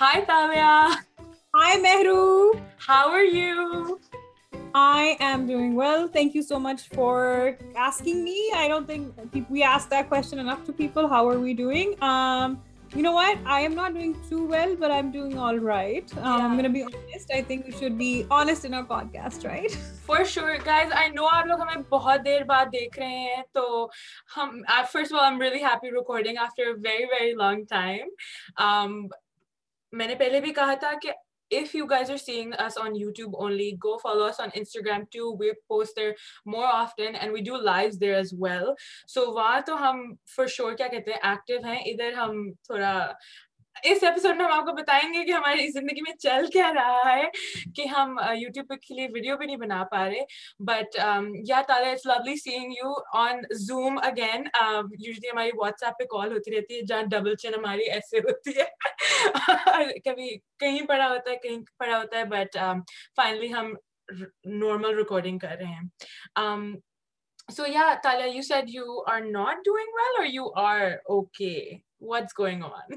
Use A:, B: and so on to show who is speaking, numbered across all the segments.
A: بہت دیر بعد دیکھ رہے ہیں تو میں نے پہلے بھی کہا تھا کہ if you guys you seeing on YouTube only go followers on Instagram to post more of them and we do life there is well so وہاں تو ہم فور شیور کیا کہتے ہیں ایکٹیو ہیں ادھر ہم تھوڑا اس ایپیسوڈ میں ہم آپ کو بتائیں گے کہ ہماری زندگی میں چل کیا رہا ہے کہ ہم یوٹیوب پہ کے لیے ویڈیو بھی نہیں بنا پا رہے بٹ یا تارا it's lovely seeing you on Zoom again usually ہماری واٹس ایپ پہ کال ہوتی رہتی ہے جہاں ڈبل چین ہماری ایسے ہوتی ہے اور کبھی کہیں پڑا ہوتا ہے کہیں پڑا ہوتا ہے بٹ فائنلی ہم نارمل ریکارڈنگ کر رہے ہیں سو یا تالا you said you are not doing well اور you are okay what's going on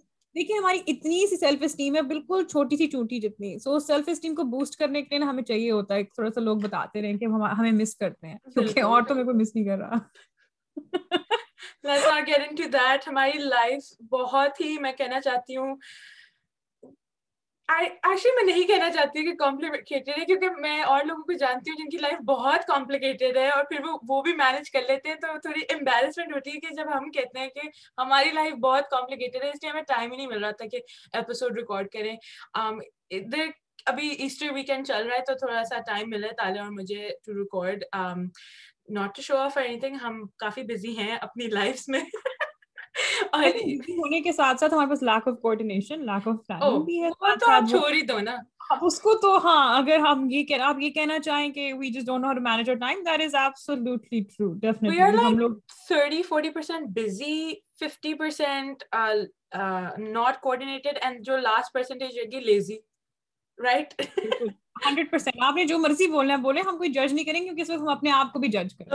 B: دیکھیے ہماری اتنی سی سیلف اسٹیم ہے بالکل چھوٹی سی چونٹی جتنی سو سیلف اسٹیم کو بوسٹ کرنے کے لیے ہمیں چاہیے ہوتا ہے تھوڑا سا لوگ بتاتے رہے کہ ہمیں مس کرتے ہیں کیونکہ اور تو میرے کو مس نہیں کر رہا
A: ہماری لائف بہت ہی میں کہنا چاہتی ہوں ایکچولی میں نہیں کہنا چاہتی کہ کمپلیکیٹڈ ہے کیونکہ میں اور لوگوں کو جانتی ہوں جن کی لائف بہت کمپلیکیٹیڈ ہے اور پھر وہ وہ بھی مینیج کر لیتے ہیں تو تھوڑی امبیرسمنٹ ہوتی ہے کہ جب ہم کہتے ہیں کہ ہماری لائف بہت کمپلیکیٹیڈ ہے اس لیے ہمیں ٹائم ہی نہیں مل رہا تھا کہ ایپیسوڈ ریکارڈ کریں ادھر um, ابھی ایسٹر ویکینڈ چل رہا ہے تو تھوڑا سا ٹائم مل رہا ہے تالے اور مجھے to record not to show off any thing ہم کافی بزی ہیں اپنی لائف میں
B: ناٹ کوآرڈینیٹڈ
A: پرسینٹ جو لاسٹ پرسینٹیجی لیزی رائٹ
B: ہنڈریڈ آپ نے جو مرضی بولنا ہے بولے ہم کوئی جج نہیں کریں گے کیونکہ اس وقت ہم اپنے آپ کو بھی جج کریں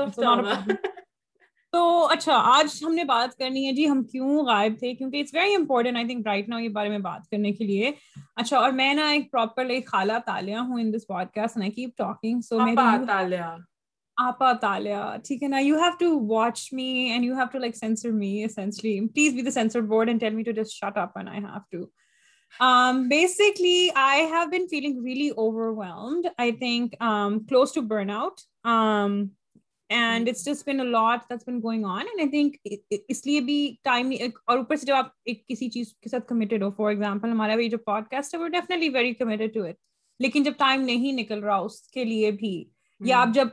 B: تو اچھا آج ہم نے بات کرنی ہے جی ہم کیوں غائب تھے کیونکہ it's very important I think right now یہ بارے میں بات کرنے کے لیے اچھا اور میں نا ایک پراپر لائک خالہ تالیہ ہوں in this podcast I keep talking so میں آپا تالیا ٹھیک ہے نا you have to watch me and you have to like censor me essentially please be the censor board and tell me to just shut up and I have to basically I have been feeling really overwhelmed I think close to burn out and it's just been a lot this been going on and I think اس لیے بھی time اور اوپر سے جب آپ ایک کسی چیز کے ساتھ کمیٹیڈ ہو فار ایگزامپل ہمارا بھی جو پوڈ کاسٹ ہے وہ definitely very committed to it لیکن جب ٹائم نہیں نکل رہا اس کے لیے بھی
A: یا آپ
B: جب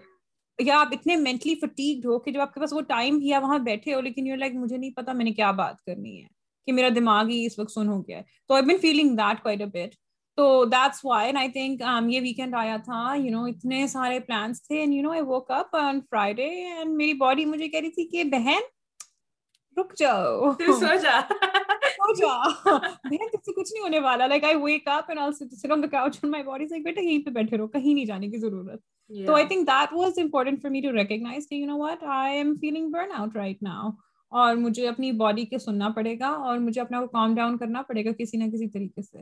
B: یا آپ اتنے مینٹلی فٹیکڈ ہو کہ جب آپ کے پاس وہ ٹائم بھی ہے وہاں بیٹھے ہو لیکن یو لائک مجھے نہیں پتا میں نے کیا بات کرنی ہے کہ میرا دماغ ہی اس وقت سن ہو گیا ہے تو I been feeling that quite a bit تو دیٹس وائی آئی تھنک یہ ویکینڈ آیا تھا یو نو اتنے سارے پلانس تھے and and you know I up on Friday میری باڈی مجھے کہہ رہی تھی کہ بہن رک جاؤ
A: جا
B: اپنی باڈی کے سننا پڑے گا اور مجھے اپنا کام ڈاؤن کرنا پڑے گا کسی نہ کسی طریقے سے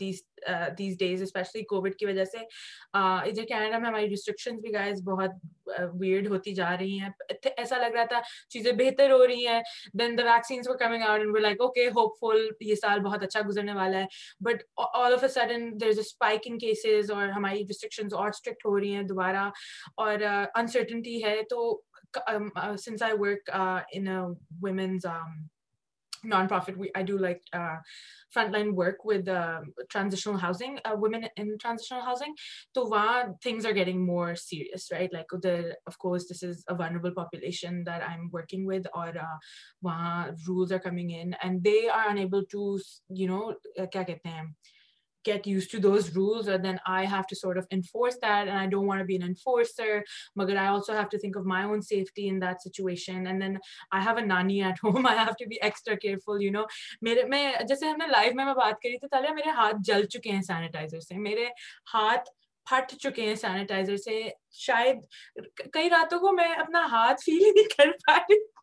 A: دیز ڈیز اسپیشلی کووڈ کی وجہ سے ادھر کینیڈا میں ہماری ریسٹرکشنز بھی گائز بہت ویئرڈ ہوتی جا رہی ہیں ایسا لگ رہا تھا چیزیں بہتر ہو رہی ہیں then the vaccines coming out and like okay hopeful یہ سال بہت اچھا گزرنے والا ہے but all of a sudden there is a spike in cases اور ہماری ریسٹرکشنز اور اسٹرکٹ ہو رہی ہیں دوبارہ اور انسرٹنٹی ہے تو since I work in women's front line work housing women تو وہاں things are getting more serious right لائکل پاپولیشنگ with اور get used to those rules and then i have to sort of enforce that and i don't want to be an enforcer but i also have to think of my own safety in that situation and then i have a nanny at home i have to be extra careful you know live sanitizer پھٹ چکے ہیں sanitizer سے شاید کئی راتوں کو میں اپنا ہاتھ فیل ہی نہیں کر پا رہی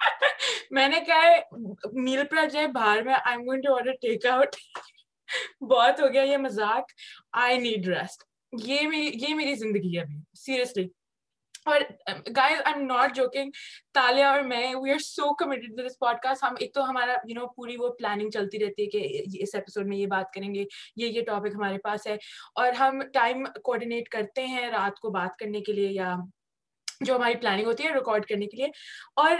A: میں نے کیا ہے میل پر ایک تو ہمارا رہتی ہے کہ اس ایپیسوڈ میں یہ بات کریں گے یہ یہ ٹاپک ہمارے پاس ہے اور ہم ٹائم کوڈینیٹ کرتے ہیں رات کو بات کرنے کے لیے یا جو ہماری پلاننگ ہوتی ہے ریکارڈ کرنے کے لیے اور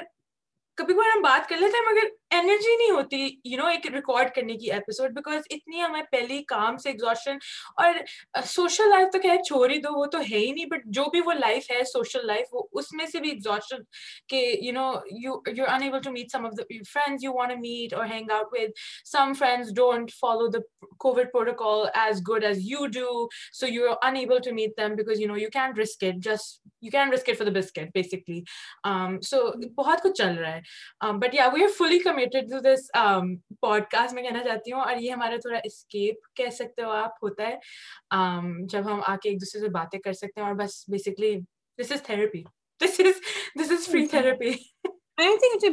A: کبھی کبھار ہم بات کر لیتے ہیں مگر انرجی نہیں ہوتی یو نو ایک ریکارڈ کرنے کی ایپیسوڈ بیکاز اتنی ہمیں پہلی کام سے ایگزاسشن اور سوشل لائف تو خیر چھوڑ ہی دو وہ تو ہے ہی نہیں بٹ جو بھی وہ لائف ہے سوشل لائف وہ اس میں سے بھی ایگزاسشن کہ you know you you are unable to meet some of the friends you want meet اور hang out with some friends don't follow the Covid protocol as good as you do so you are unable to meet them because you know you can risk it just you can risk for the biscuit basically so بہت کچھ چل رہا ہے but yeah we are fully committed to this podcast میں کہنا چاہتی ہوں اور یہ ہمارا تھوڑا اسکیپ کہہ سکتے ہو آپ ہوتا ہے جب ہم آ کے ایک دوسرے سے باتیں کر سکتے ہیں اور بس basically this is therapy this is this is free therapy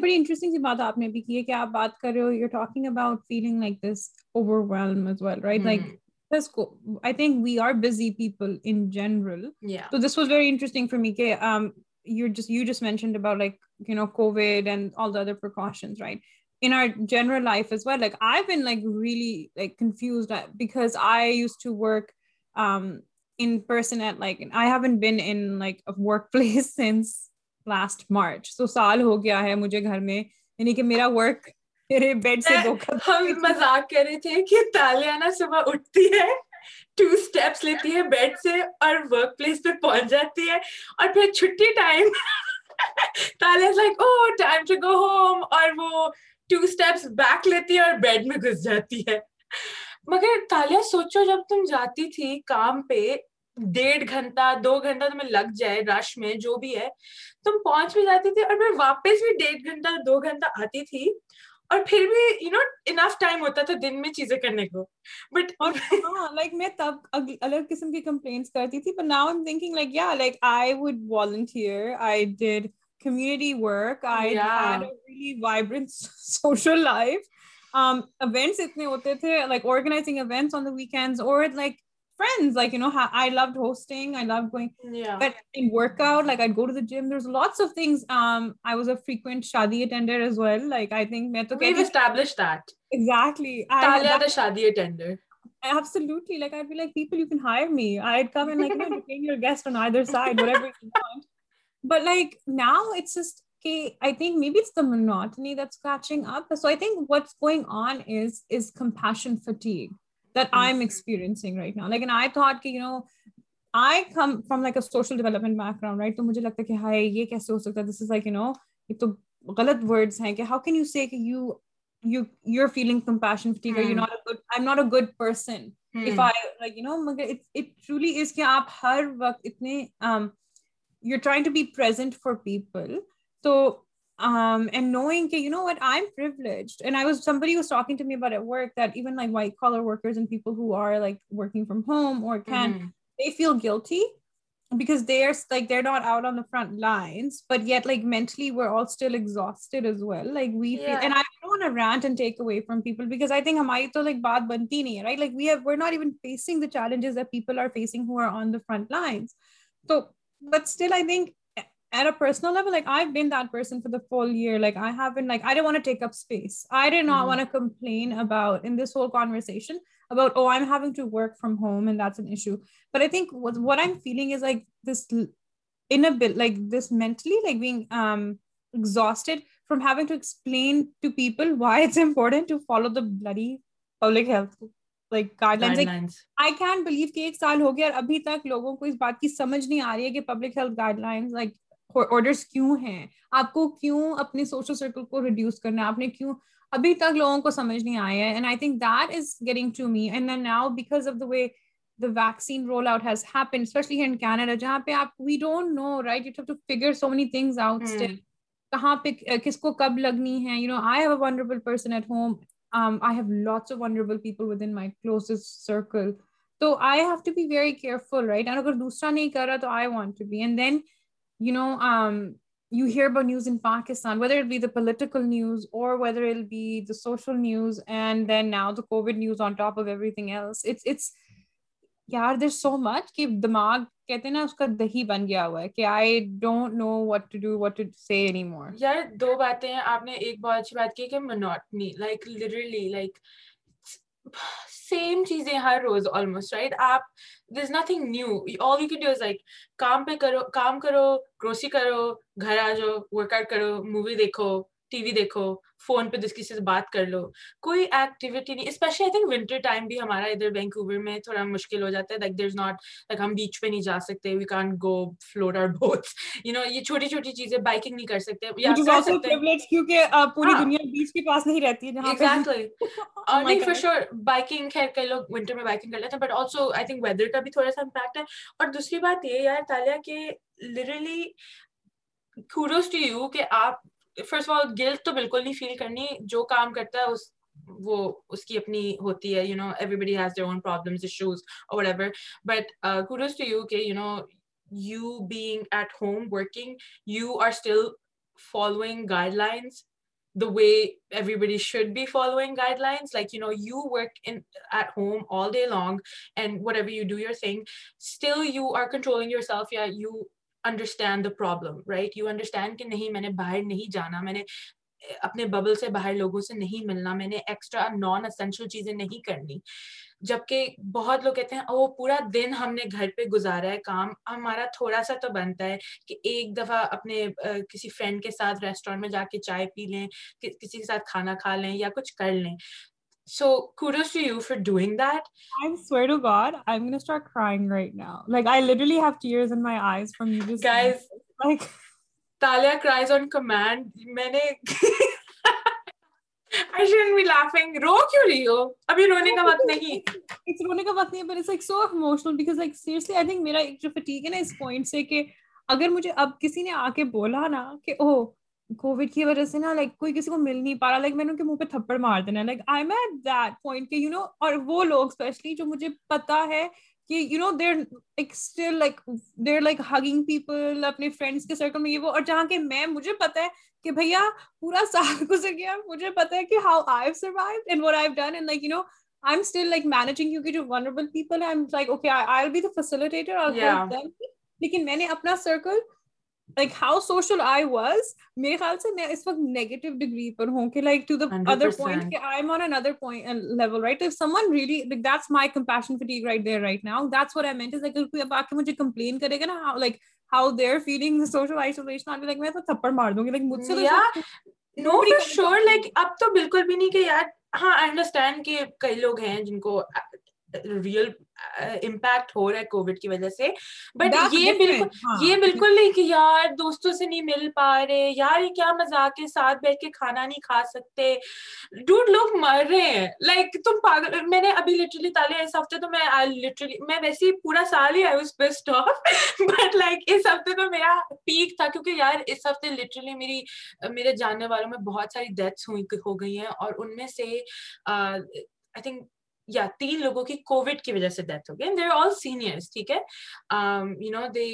B: بڑی انٹرسٹنگ سی بات آپ نے بھی کی ہے کہ آپ بات کر رہے ہو you talking about feeling like this overwhelmed like سال ہو گیا ہے مجھے گھر میں یعنی کہ میرا ورک بیڈ ہم
A: مزاق کر رہے تھے کہ تالیاں صبح اٹھتی ہے اور بیڈ oh, میں گھس جاتی ہے مگر تالیا سوچو جب تم جاتی تھی کام پہ ڈیڑھ گھنٹہ دو گھنٹہ تمہیں لگ جائے رش میں جو بھی ہے تم پہنچ بھی جاتی تھی اور میں واپس بھی ڈیڑھ گھنٹہ دو گھنٹہ آتی تھی اور پھر بھی یو نو انف ٹائم ہوتا تھا دن میں چیزیں کرنے کو بٹ اور
B: ہاں, میں تب الگ قسم کی کمپلینس کرتی تھی but now thinking like yeah like I would volunteer I did community vibrant social life events اتنے ہوتے تھے لائک آرگنائزنگ اور like friends like you know how i loved hosting i loved going
A: yeah
B: but in workout like i'd go to the gym there's lots of things um i was a frequent shadi attender as well like i think we've kehti-
A: established that
B: exactly Talia the
A: shadi attender
B: absolutely like i'd be like people you can hire me i'd come and like you know, bring your guest on either side whatever you want but like now it's just okay i think maybe it's the monotony that's catching up so i think what's going on is is compassion fatigue social development تو مجھے لگتا ہے تو غلط ہیں کہ how caring not person is کہ آپ ہر وقت ٹو بی پر front lines but yet like mentally where ہماری تو لائک بات بنتی ہے at a personal level like i've been that person for the full year like i haven't like i didn't want to take up space i did not mm-hmm. want to complain about in this whole conversation about oh i'm having to work from home and that's an issue but i think what, what i'm feeling is like this in a bit, like this mentally like being um exhausted from having to explain to people why it's important to follow the bloody public health like guidelines
A: like,
B: I can't believe کہ ایک سال ہو گیا اور ابھی تک لوگوں کو اس بات کی سمجھ نہیں آ رہی ہے کہ public health guidelines like orders کیوں ہیں آپ کو کیوں اپنے سوشل سرکل کو ریڈیوس کرنا آپ نے کیوں ابھی تک لوگوں کو سمجھ نہیں آیا and I think that is getting to me and then now because of the way the vaccine roll out has happen especially in Canada جہاں پہ آپ we don't know right you have to figure so many things out still کہاں پہ کس کو کب لگنی ہے you know I have a ونڈربل person at home I have lots of ونڈربل people with in my closures circle تو I have to be very careful right and اگر دوسرا نہیں کر رہا تو I want to be and then دماغ کہتے ہیں نا اس کا دہی بن گیا
A: ہے دو باتیں آپ نے ایک بہت اچھی بات کی سیم چیزیں ہر روز آلموسٹ رائٹ آپ is nothing new all you do is like کام پہ کرو کام کرو گروسی کرو گھر آ جاؤ ورک آؤٹ کرو مووی دیکھو ٹی وی دیکھو فون پہ کسی سے بات کر لو کوئی ایکٹیویٹی نہیں especially I think winter time بھی ہمارا ادھر وینکوور میں تھوڑا مشکل ہو جاتا ہے like there is not like ہم بیچ پہ نہیں جا سکتے we can't go floor or boats you know یہ چھوٹی چھوٹی چیزیں بائکنگ نہیں کر سکتے یا کر سکتے
B: کیونکہ پوری ہاں۔ دنیا بیچ کے پاس نہیں رہتی ہے ایگزیکٹلی oh uh, نہیں فور
A: شور بائکنگ خیر کئی لوگ ونٹر میں بائکنگ کر لیتے ہیں but also I think weather کا بھی تھوڑا سا امپیکٹ ہے اور دوسری بات یہ یار تالیہ کہ لٹرلی کوروز ٹو یو کہ آپ فرسٹ آف آل گلٹ تو بالکل نہیں فیل کرنی جو کام کرتا ہے اس وہ اس کی اپنی ہوتی ہے you know everybody has their own issues اور whatever but to you you کہ know you being at home working you are still following guidelines the way everybody should be following guidelines like you know you work in at home all day long and whatever you do your thing still you are controlling yourself یا you کہ نہیں جانا میں نے اپنے bubble سے نہیں ملنا میں نے ایکسٹرا نان اسینشیل چیزیں نہیں کرنی جبکہ بہت لوگ کہتے ہیں پورا دن ہم نے گھر پہ گزارا ہے کام ہمارا تھوڑا سا تو بنتا ہے کہ ایک دفعہ اپنے کسی فرینڈ کے ساتھ ریسٹورینٹ میں جا کے چائے پی لیں کسی کے ساتھ کھانا کھا لیں یا کچھ کر لیں اگر
B: مجھے اب کسی نے آ کے بولا نا کہ او کووڈ کی وجہ سے نا لائک کوئی کسی کو مل نہیں پا رہا لائک میں نے ان کے منہ پہ تھپڑ مار دینا like I am at that point کہ یو نو اور وہ لوگ اسپیشلی جو مجھے پتا ہے کہ you know there like still like there like hugging people اپنے فرینڈس کے سرکل میں یہ وہ اور جہاں کے میں مجھے پتا ہے کہ بھیا پورا سال گزر گیا مجھے پتا ہے کہ how I have survive and what I done and like you know I M still like managing کیونکہ جو ونربل پیپل ہیں like okay I be the facilitator لیکن میں نے اپنا circle like like like like like like how how social social I I I was میرے خیال سے میں میں اس وقت نیگیٹو ڈگری پر ہوں کہ کہ to the other point am on another level right right right if someone really that's that's my compassion fatigue there now meant is کوئی اب آ کے مجھے کمپلین کرے گا نا فیلنگ آئسولیشن تو تھپڑ مار دوں گی لائک مجھ سے
A: نو لائک اب تو بالکل بھی نہیں کہ یار ہاں آئی انڈرسٹینڈ کہ کئی لوگ ہیں جن کو ریئل امپیکٹ ہو رہا ہے کووڈ کی وجہ سے بٹ یہ بالکل یہ بالکل نہیں کہ یار دوستوں سے نہیں مل پا رہے یار یہ کیا مزاق ہے ساتھ بیٹھ کے کھانا نہیں کھا سکتے ڈوڈ لوگ مر رہے ہیں لائک تم پاگل میں نے ابھی لٹرلی تالے اس ہفتے تو میں لٹرلی میں ویسے ہی پورا سال ہی آئی اس پہ اسٹاف بٹ لائک اس ہفتے تو میرا پیک تھا کیونکہ یار اس ہفتے لٹرلی میری میرے جاننے والوں میں بہت ساری ڈیتھس ہوئی ہو گئی ہیں اور ان میں سے آئی تھنک یا تین لوگوں کی کووڈ کی وجہ سے ڈیتھ ہو گئی دیر آل سینئرس ٹھیک ہے you know they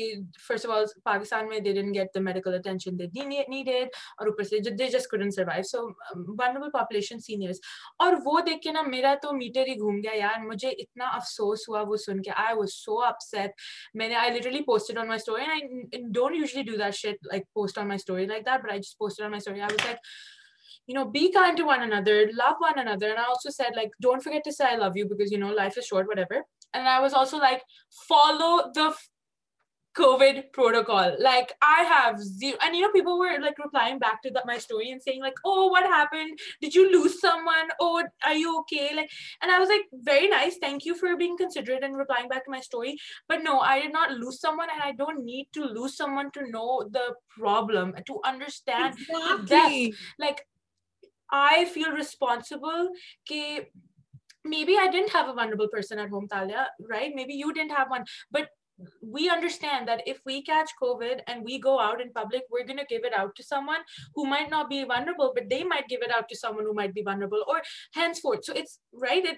A: first of all Pakistan میں they didn't get the medical attention they needed اور اوپر سے they just couldn't survive so vulnerable population seniors اور وہ دیکھ کے نا میرا تو میٹر ہی گھوم گیا یار مجھے اتنا افسوس ہوا وہ سن کے آئی واز سو اپسیٹ میں نے I literally posted on my story don't usually do that shit like post on my story like that but I just post on my story I was like bad to one another love one another ڈوٹ forget I love you because short whatever I was also like follow the COVID protocol people like someone like I was like very nice thank you for bag consider but no I not lose some I ڈوٹ need to lose someone to know the problems and like I feel responsible that maybe I didn't have a vulnerable person at home, Talia, right? Maybe you didn't have one, but we understand that if we catch COVID and we go out in public, we're going to give it out to someone who might not be vulnerable, but they might give it out to someone who might be vulnerable or henceforth. So it's right. It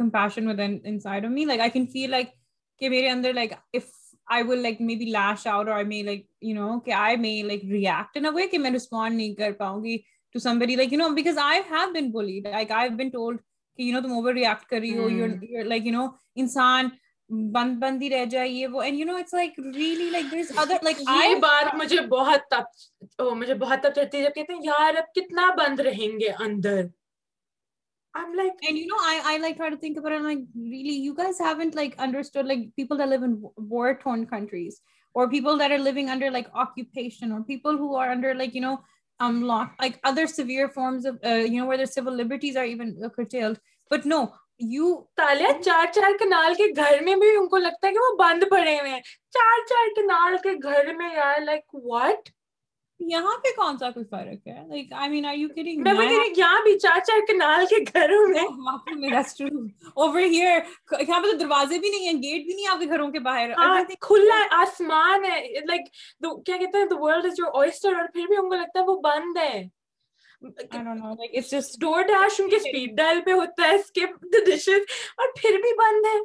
B: compassion within inside of me like like i can feel بند بند بند ہی رہ جائے یہ یہ وہ and you know it's like like like really there is other
A: بات مجھے مجھے بہت بہت تب تب چڑھتی ہے جب کہتے ہیں یار اب کتنا رہیں گے اندر بھی
B: ان
A: کو لگتا ہے چار چار کے گھر میں
B: یہاں پہ کون سا کوئی فرق ہے like I mean are you میں
A: یہاں بھی چاچا کنال کے گھروں
B: میں ٹرو اوور یہاں پہ تو دروازے بھی نہیں ہیں گیٹ بھی نہیں آپ کے گھروں کے باہر ہاں، کھلا
A: آسمان ہے لائک کیا کہتے ہیں اور پھر بھی ان کو لگتا ہے وہ بند ہے ہوتا ہے پھر بھی بند ہے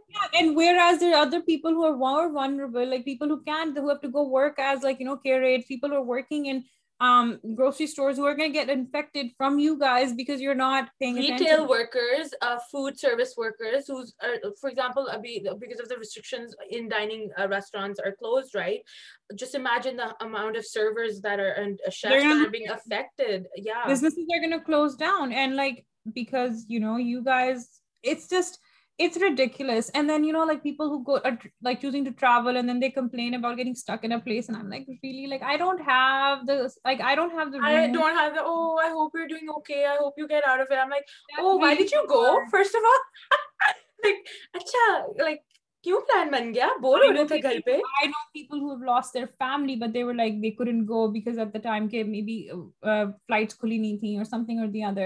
B: um grocery stores who are going to get infected from you guys because you're not paying retail attention.
A: workers uh food service workers who's for example because of the restrictions in dining uh, restaurants are closed right just imagine the amount of servers that are and uh, chefs gonna, that are being affected yeah
B: businesses are going to close down and like because you know you guys it's just it's ridiculous and then you know like people who go are, like choosing to travel and then they complain about getting stuck in a place and i'm like really like i don't have the like i don't have the room. i don't
A: have the oh i hope you're doing okay i hope you get out of it i'm like That's oh why did you go hard. first of all like achha, like کیوں plan بن گیا bore ہو رہے تھے گھر پہ
B: I know people who have lost their family but they were like they couldn't go because at the time کے maybe uh, flights کھلی نہیں تھیں or something or the other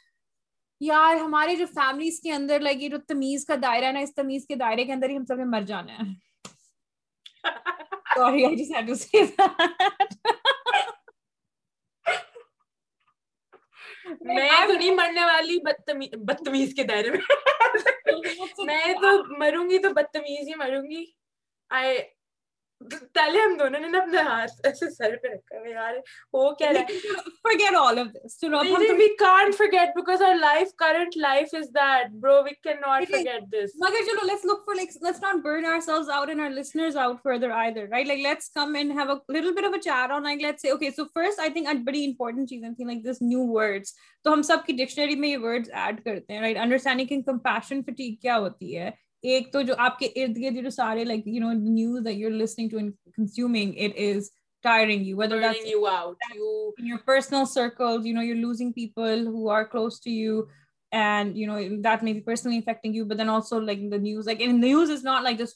B: یار ہمارے جو فیملیز کے اندر لگی جو تمیز کا دائرہ ہے نا اس تمیز کے دائرے کے اندر مر جانا ہے میں تو نہیں
A: مرنے والی بدتمیز کے دائرے
B: میں تو
A: مروں گی تو بدتمیز ہی مروں گی آئی پہلے ہم دونوں نے
B: ہم سب کی ڈکشنری میں رائٹ انڈرسٹینڈنگ کمپیشن کیا ہوتی ہے ایک تو جو آپ کے ارد گرد جو سارے like you you know news to consuming it is that
A: also
B: like like this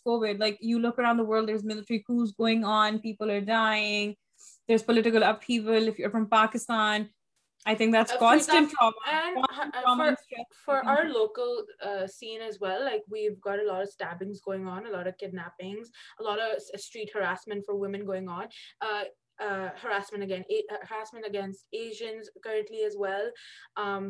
B: look around from Pakistan
A: local scene view گٹرگ کڈنیپنگ ہراسمینٹمنٹ اگینسٹ کروائڈ کا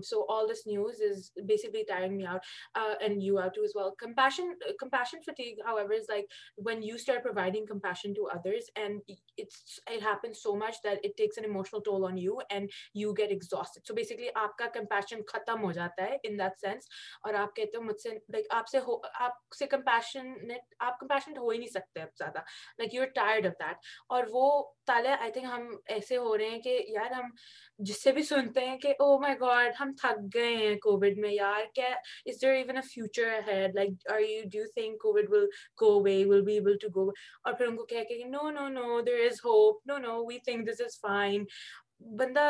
A: آپ کہتے ہو مجھ سے اب زیادہ لائک یو آر ٹائر اور وہ آئی تھنک ہم ایسے ہو رہے ہیں کہ یار ہم جس سے بھی سنتے ہیں کہ او مائی گاڈ ہم تھک گئے ہیں کووڈ میں یار کیا is there even a future ہے like are you do think COVID will go way will be able to go اور پھر ان کو کہہ کے no no no there is hope no no we think this is fine بندہ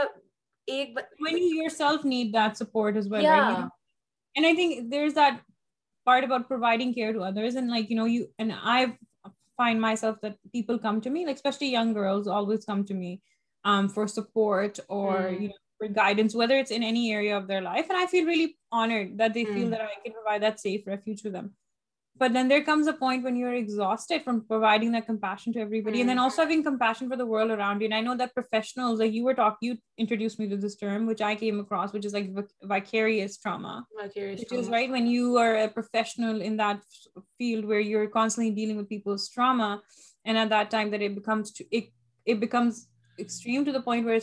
A: ایک
B: when you yourself need that support as well right and I think there is that part about providing care to others and like you know you and I find myself that people come to me like especially young girls always come to me um for support or mm. you know for guidance whether it's in any area of their life and I feel really honored that they mm. feel that I can provide that safe refuge for them but then there comes a point when you're exhausted from providing that compassion to everybody mm -hmm. and then also having compassion for the world around you and i know that professionals like you were talking you introduced me to this term which i came across which is like vicarious trauma
A: vicarious which trauma. is
B: right when you are a professional in that field where you're constantly dealing with people's trauma and at that time that it becomes to it it becomes for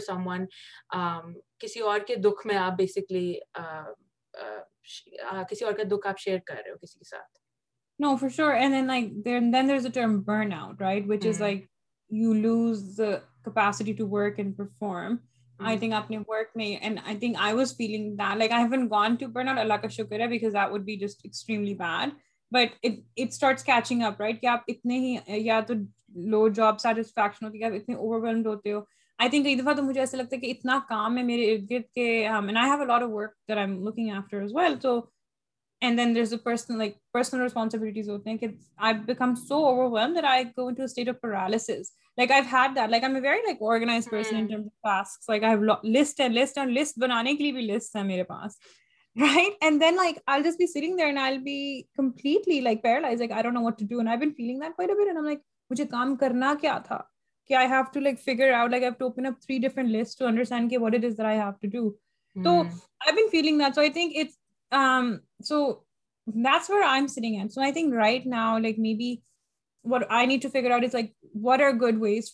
A: someone کسی اور کے دکھ میں آپ Uh, کسی اور کا دکھ آپ شیئر کر رہے ہو کسی کے ساتھ
B: no for sure and then like then there is a term burn out right which is like you lose the capacity to work and perform
A: I
B: think آپ نے ورک میں and I think I was feeling that like I have gone to burn out اللہ کا شکر ہے because that would be just extremely bad but it starts catching up right کہ آپ اتنے ہی یا تو لو جاب سیٹسفیکشن ہوتی ہے آپ اتنے اوور ویلڈ ہوتے ہو آئی تھنک ایک دفعہ تو مجھے ایسا لگتا ہے کہ اتنا کام ہے میرے ارد گرد کے کام کرنا کیا تھا good ways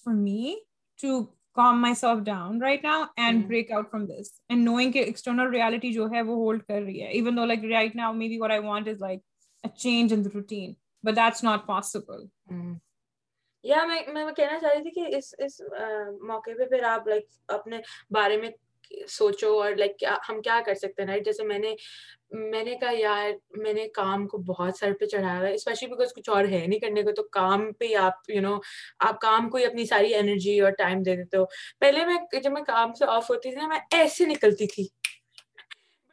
B: for me to myself down reality جو ہے وہ ہولڈ کر رہی ہے
A: یا میں کہنا چاہ رہی تھی کہ موقع پہ پھر آپ لائک اپنے بارے میں سوچو اور لائک ہم کیا کر سکتے ہیں رائٹ جیسے میں نے میں نے کہا یار میں نے کام کو بہت سر پہ چڑھایا ہوا ہے اسپیشلی بیکاز کچھ اور ہے نہیں کرنے کو تو کام پہ آپ یو نو آپ کام کو ہی اپنی ساری انرجی اور ٹائم دے دیتے ہو پہلے میں جب میں کام سے آف ہوتی تھی نا میں ایسے نکلتی تھی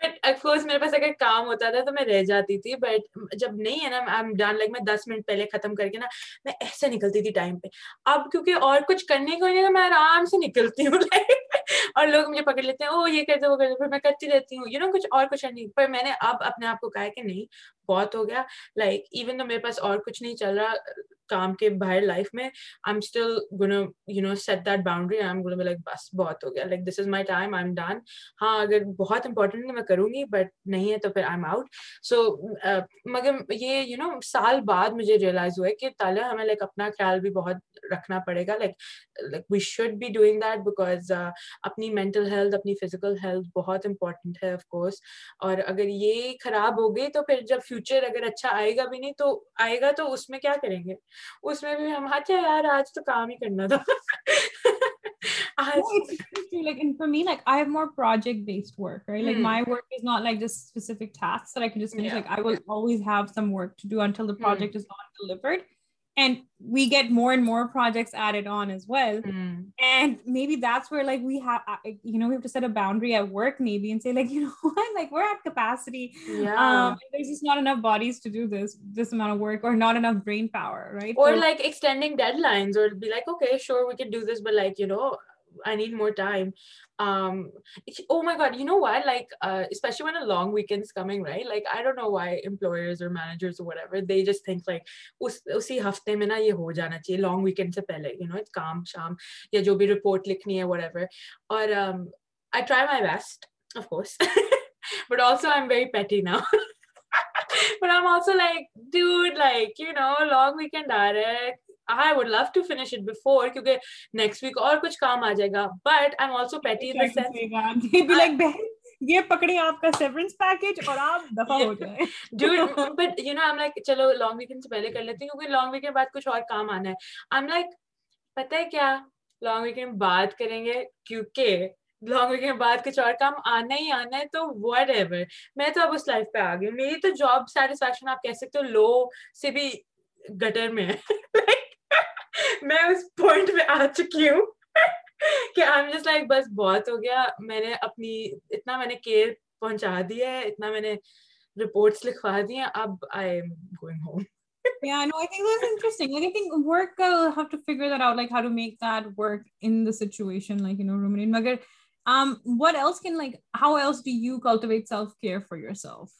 A: میرے پاس اگر کام ہوتا تھا تو میں رہ جاتی تھی بٹ جب نہیں ہے نا جان لائک میں دس منٹ پہلے ختم کر کے نا میں ایسے نکلتی تھی ٹائم پہ اب کیونکہ اور کچھ کرنے کو نہیں میں آرام سے نکلتی ہوں اور لوگ مجھے پکڑ لیتے ہیں او یہ کرتے وہ کرتے پھر میں کرتی رہتی ہوں یو نا کچھ اور کچھ نہیں پر میں نے اب اپنے آپ کو کہا کہ نہیں بہت ہو گیا لائک ایون تو میرے پاس اور کچھ نہیں چل رہا کام کے باہر لائف میں I am still you know set that boundary I am gonna like بس بہت ہو گیا like this is my time I am done ہاں اگر بہت امپورٹنٹ ہے میں کروں گی بٹ نہیں ہے تو پھر آئی ایم آؤٹ سو مگر یہ یو نو سال بعد مجھے ریئلائز ہوا ہے کہ تالیہ ہمیں لائک اپنا خیال بھی بہت رکھنا پڑے گا like like we should be doing that because اپنی مینٹل ہیلتھ اپنی فزیکل ہیلتھ بہت امپورٹنٹ ہے آف کورس اور اگر یہ خراب ہو گئی تو پھر جب فیوچر فیوچر اگر اچھا آئے گا بھی نہیں تو آئے گا تو اس میں کیا کریں گے اس میں بھی ہم اچھا یار آج تو کام ہی کرنا تھاز
B: not like and we get more and more projects added on as well
A: mm.
B: and maybe that's where like we have you know we have to set a boundary at work maybe and say like you know what like we're at capacity
A: yeah. um
B: there's just not enough bodies to do this this amount of work or not enough brain power right or so-
A: like extending deadlines or be like okay sure we can do this but like you know i need more time long no wiser اسی ہفتے میں نا یہ ہو جانا چاہیے long weekend سے پہلے کام شام یا جو بھی رپورٹ لکھنی ہے کچھ کام آ جائے گا کام آنا ہے کیا لانگ ویکینڈ بات کریں گے کیونکہ لانگ ویکنگ بعد کچھ اور کام آنا ہی آنا ہے تو وٹ ایور میں تو اب اس لائف پہ آ گئی میری تو جاب سیٹسفیکشن آپ کہہ سکتے ہو لو سے بھی گٹر میں ہے میں اس پوائنٹ میں آ چکی ہوں کہ اپنی اتنا میں نے کیئر پہنچا دی ہے اتنا میں نے رپورٹس لکھوا دی ہیں اب آئیشن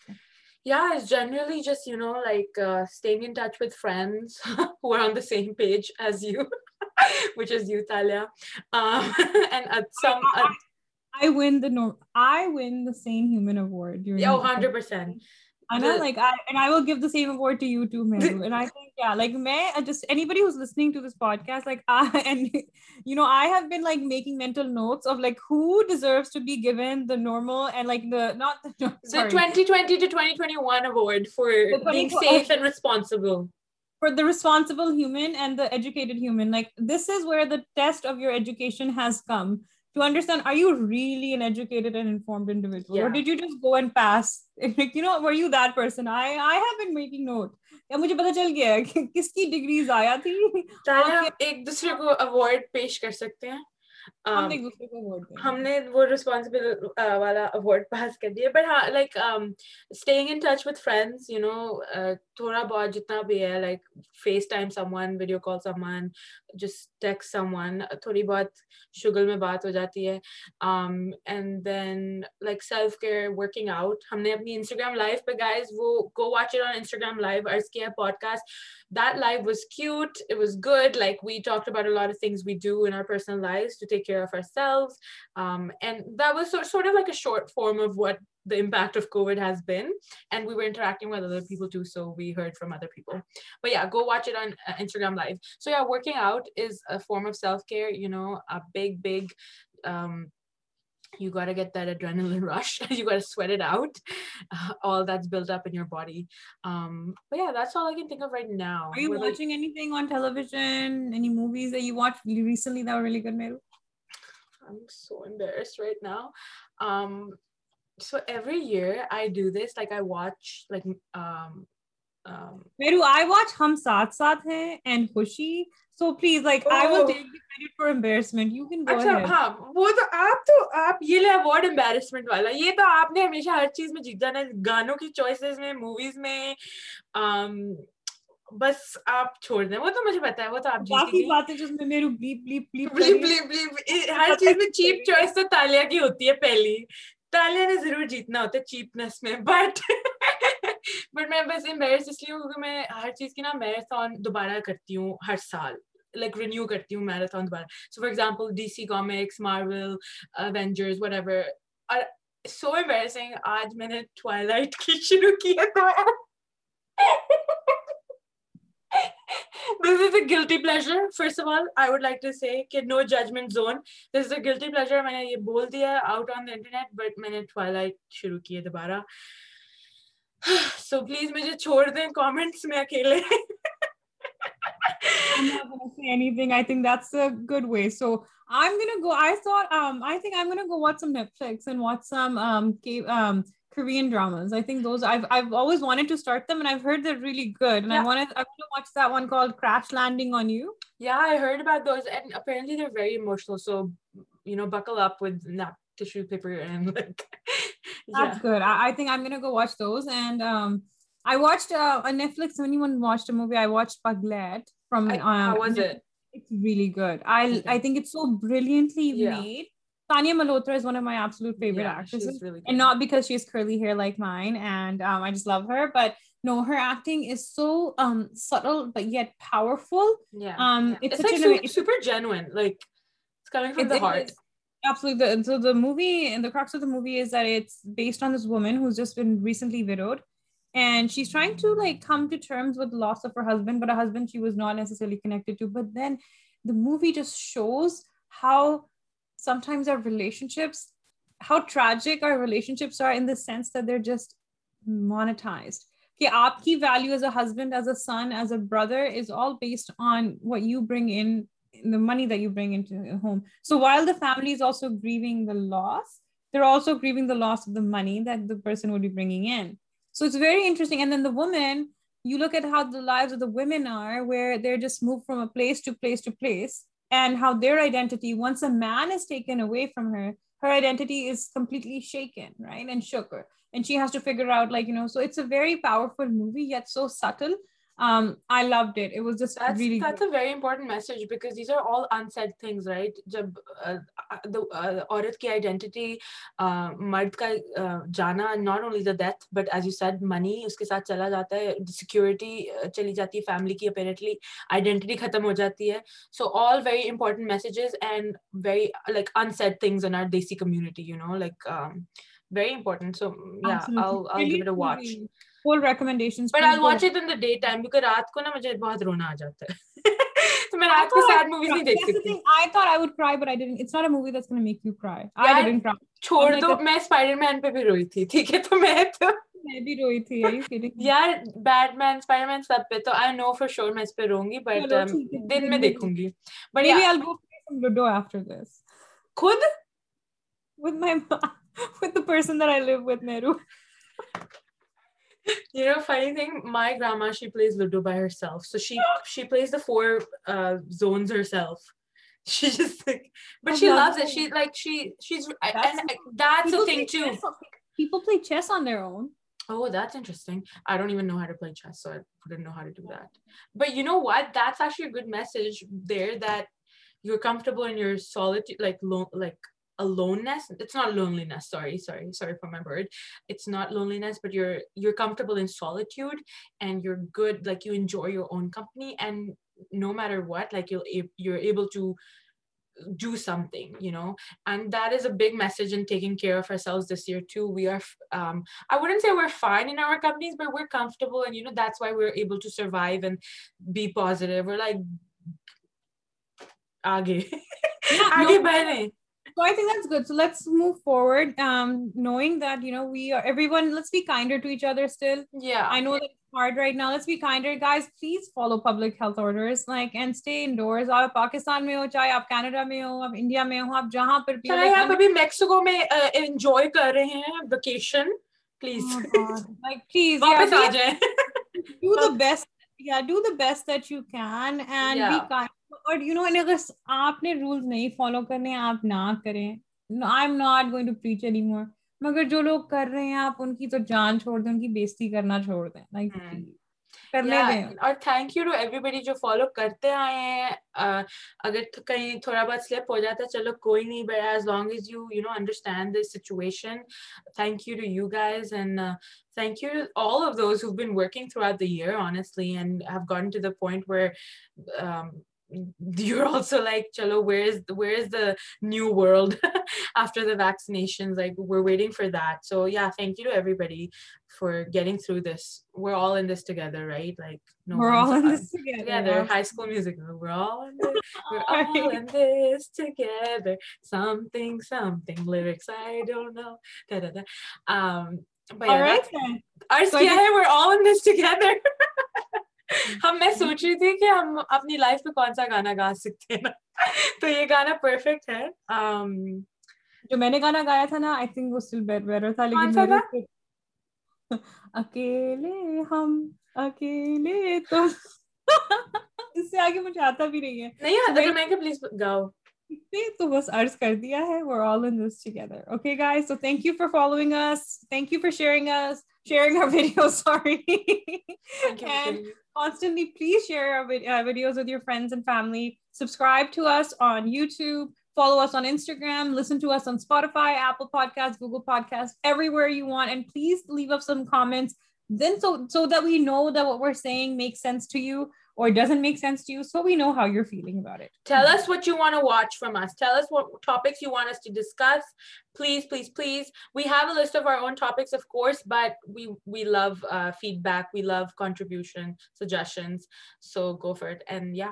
A: generally just you know like stay friends
B: test of you ایجوکیشنسٹینڈ آر یو ریئلی یا مجھے پتا چل گیا ہے کہ کس کی ڈگریز آیا تھی ایک
A: دوسرے کو اوارڈ پیش کر سکتے ہیں
B: ہم
A: نے وہ ریسپانسبل والا اوارڈ پاس کر دیا بٹ ہاں like staying in touch with friends you know تھوڑا بہت جتنا بھی ہے like FaceTime someone video call someone جس ٹیکس سم ون تھوڑی بہت شوگر میں بات ہو جاتی ہے and then like self care working out ہم نے اپنی انسٹاگرام لائف پہ گائز وہ go watch it on Instagram life ارض کیا ہے podcast that life was cute it was good like we talk about lot of things we do in our personal life to take care care of ourselves. Um, and that was so, sort of like a short form of what the impact of COVID has been. And we were interacting with other people too. So we heard from other people. But yeah, go watch it on uh, Instagram Live. So yeah, working out is a form of self care, you know, a big, big, um, you got to get that adrenaline rush. you got to sweat it out. Uh, all that's built up in your body. Um, but yeah, that's all I can think of right now. Are you we're watching
B: like, anything on television? Any movies that you watched recently that were really good, Meru?
A: یہ تو آپ نے ہمیشہ ہر چیز میں جیت جانا گانوں کی چوائسیز میں موویز میں بس آپ چھوڑ دیں وہ تو مجھے پتا ہے وہ تو آپ باقی
B: باتیں جس میں میرے بلیپ بلیپ بلیپ بلیپ
A: بلیپ بلیپ ہر چیز میں چیپ چوائس تو تالیا کی ہوتی ہے پہلی تالیا نے ضرور جیتنا ہوتا ہے چیپنس میں بٹ بٹ میں بس امبیرس اس لیے کیونکہ میں ہر چیز کی نا میراتھون دوبارہ کرتی ہوں ہر سال لائک رینیو کرتی ہوں میراتھون دوبارہ so for example D C comics Marvel Avengers whatever so embarrassing آج میں نے ٹوائلائٹ کی شروع کی ہے تو گلٹی پلیزر میں نے یہ بول دیا ہے out on the internet but میں نے ٹوائلائٹ شروع کی ہے دوبارہ سو پلیز مجھے چھوڑ دیں کامنٹس میں اکیلے
B: good way. So I'm gonna go. I thought um I think I'm gonna go watch some Netflix and watch some um K- um Korean dramas. I think those I've I've always wanted to start them and I've heard they're really good. And yeah. I wanted I want to watch that one called Crash Landing on You.
A: Yeah, I heard about those and apparently they're very emotional. So you know, buckle up with nap tissue paper and like yeah. That's
B: good. I, I think I'm gonna go watch those and um I watched uh, a Netflix. anyone watched a movie, I watched Paglet from. I, um, how was it? it's really good i yeah. i think it's so brilliantly yeah. made tanya malhotra is one of my absolute favorite yeah, actresses really good. and not because she has curly hair like mine and um i just love her but no her acting is so um subtle but yet powerful
A: yeah um yeah. It's, it's like su super genuine like it's coming from it, the it, heart it,
B: absolutely the, so the movie and the crux of the movie is that it's based on this woman who's just been recently widowed movie جس shows how sensitizes آپ کی ویلوینڈ as a brother is all based on money during home so while the family money the person ویگ and So it's very interesting. And then the woman, you look at how the lives of the women are, where they're just moved from a place to place to place, and how their identity, once a man is taken away from her, her identity is completely shaken, right? And shook her. And she has to figure out, like, you know, so it's a very powerful movie, yet so subtle so all
A: ویریٹینٹ messages
B: روی but
A: then
B: میں
A: fine thing my gram she please لوڈو بائیس message لون Ford سالٹوڈ and you good you enjoy you own company and no matter though نوڈ is a big message care of you سیلونٹ see we are fines but we آرفرٹبل
B: Pakistan میں ہوں چاہے آپ Canada میں ہوں انڈیا میں ہوں آپ جہاں پر
A: بھی میکسیکو میں
B: بیسٹ بیسٹ اور یو نو اگر آپ نے رولز نہیں فالو کرنے آپ نہ کریں I am not going to preach any more مگر جو لوگ کر رہے ہیں چلو
A: کوئی نہیں but as long as you you know understand this where چلو where where is the new world after the vaccine ویئنگ for there thank you everybody for getting through this we're all this together ہم میں سوچ رہی تھی کہ ہم اپنی لائف میں کون سا گانا گا سکتے ہیں تو یہ گانا پرفیکٹ ہے
B: جو میں نے گانا گایا تھا نا آئی تھنک وہ اسٹل بیٹ بیٹر تھا لیکن اکیلے ہم اکیلے تو اس سے آگے مجھے آتا بھی نہیں ہے
A: نہیں آتا تو میں کہ پلیز گاؤ
B: تو بس عرض کر دیا ہے we're all in this together okay guys so thank you for following us thank you for sharing us share videos sorry please share videos friends subscribe to us on YouTube follow us on Instagram listen to our some Spotify Apple podcast Google podcast everywhere you want and please leave upon so the know during make sense to you suggestion
A: so go for it یا